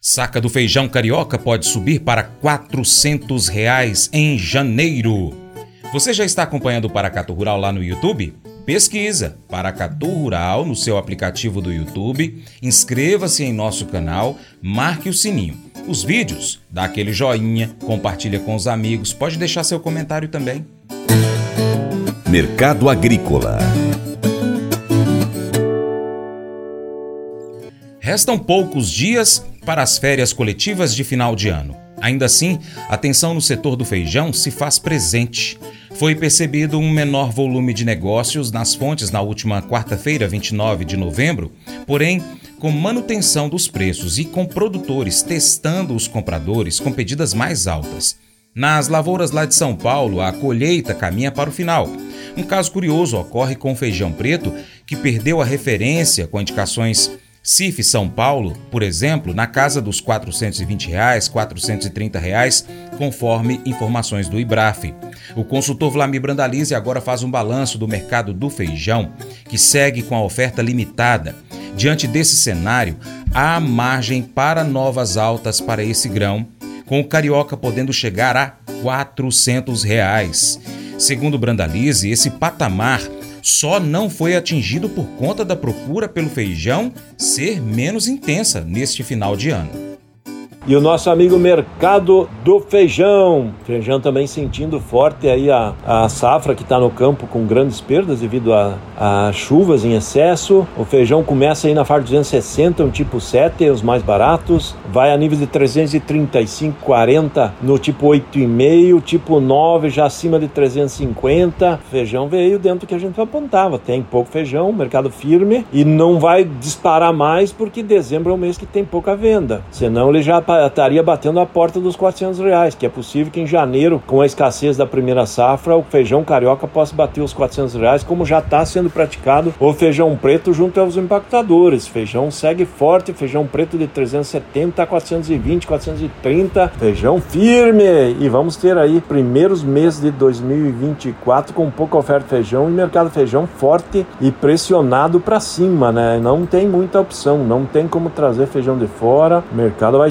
Saca do feijão carioca pode subir para 400 reais em janeiro. Você já está acompanhando o Paracatu Rural lá no YouTube? Pesquisa Paracatu Rural no seu aplicativo do YouTube, inscreva-se em nosso canal, marque o sininho. Os vídeos, dá aquele joinha, compartilha com os amigos, pode deixar seu comentário também. Mercado Agrícola Restam poucos dias para as férias coletivas de final de ano. Ainda assim, a tensão no setor do feijão se faz presente. Foi percebido um menor volume de negócios nas fontes na última quarta-feira, 29 de novembro, porém, com manutenção dos preços e com produtores testando os compradores com pedidas mais altas. Nas lavouras lá de São Paulo, a colheita caminha para o final. Um caso curioso ocorre com o feijão preto, que perdeu a referência com indicações CIF São Paulo, por exemplo, na casa dos 420 reais, 430 reais, conforme informações do IBRAF. O consultor Vlamir Brandalize agora faz um balanço do mercado do feijão, que segue com a oferta limitada. Diante desse cenário, há margem para novas altas para esse grão, com o carioca podendo chegar a 400 reais. Segundo Brandalize, esse patamar só não foi atingido por conta da procura pelo feijão ser menos intensa neste final de ano. E o nosso amigo Mercado do Feijão. Feijão também sentindo forte aí a, a safra que está no campo com grandes perdas devido a, a, chuvas em excesso. O feijão começa aí na faixa 260, um tipo 7, os mais baratos. Vai a nível de 335, 40 no tipo 8,5, tipo 9 já acima de 350. Feijão veio dentro que a gente apontava. Tem pouco feijão, mercado firme e não vai disparar mais porque dezembro é um mês que tem pouca venda. Senão ele já estaria batendo a porta dos 400 reais, que é possível que em janeiro, com a escassez da primeira safra, o feijão carioca possa bater os 400 reais, como já está sendo praticado o feijão preto junto aos impactadores. Feijão segue forte, feijão preto de 370 a 420, 430, feijão firme. E vamos ter aí primeiros meses de 2024 com pouca oferta de feijão e mercado feijão forte e pressionado para cima, né? Não tem muita opção, não tem como trazer feijão de fora. O mercado vai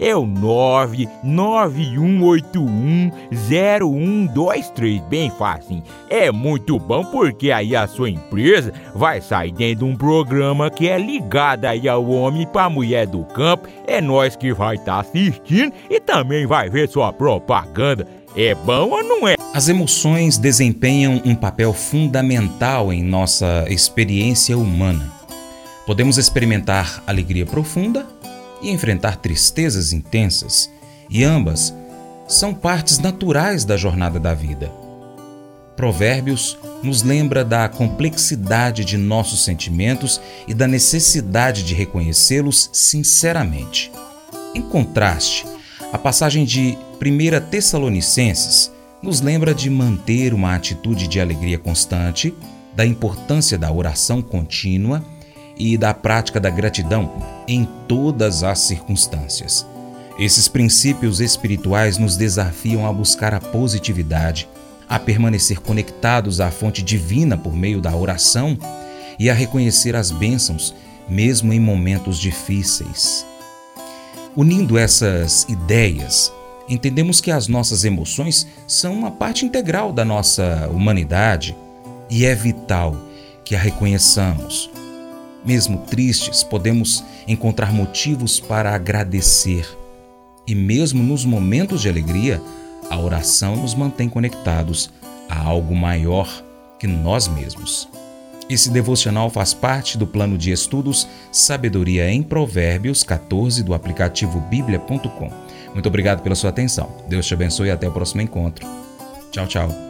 é o 991810123. Bem fácil. É muito bom porque aí a sua empresa vai sair dentro de um programa que é ligado aí ao homem para mulher do campo. É nós que vai estar tá assistindo e também vai ver sua propaganda. É bom ou não é? As emoções desempenham um papel fundamental em nossa experiência humana. Podemos experimentar alegria profunda e enfrentar tristezas intensas, e ambas são partes naturais da jornada da vida. Provérbios nos lembra da complexidade de nossos sentimentos e da necessidade de reconhecê-los sinceramente. Em contraste, a passagem de 1 Tessalonicenses nos lembra de manter uma atitude de alegria constante, da importância da oração contínua e da prática da gratidão em todas as circunstâncias. Esses princípios espirituais nos desafiam a buscar a positividade, a permanecer conectados à fonte divina por meio da oração e a reconhecer as bênçãos, mesmo em momentos difíceis. Unindo essas ideias, entendemos que as nossas emoções são uma parte integral da nossa humanidade e é vital que a reconheçamos. Mesmo tristes, podemos encontrar motivos para agradecer. E mesmo nos momentos de alegria, a oração nos mantém conectados a algo maior que nós mesmos. Esse devocional faz parte do plano de estudos Sabedoria em Provérbios 14 do aplicativo bíblia.com. Muito obrigado pela sua atenção. Deus te abençoe e até o próximo encontro. Tchau, tchau.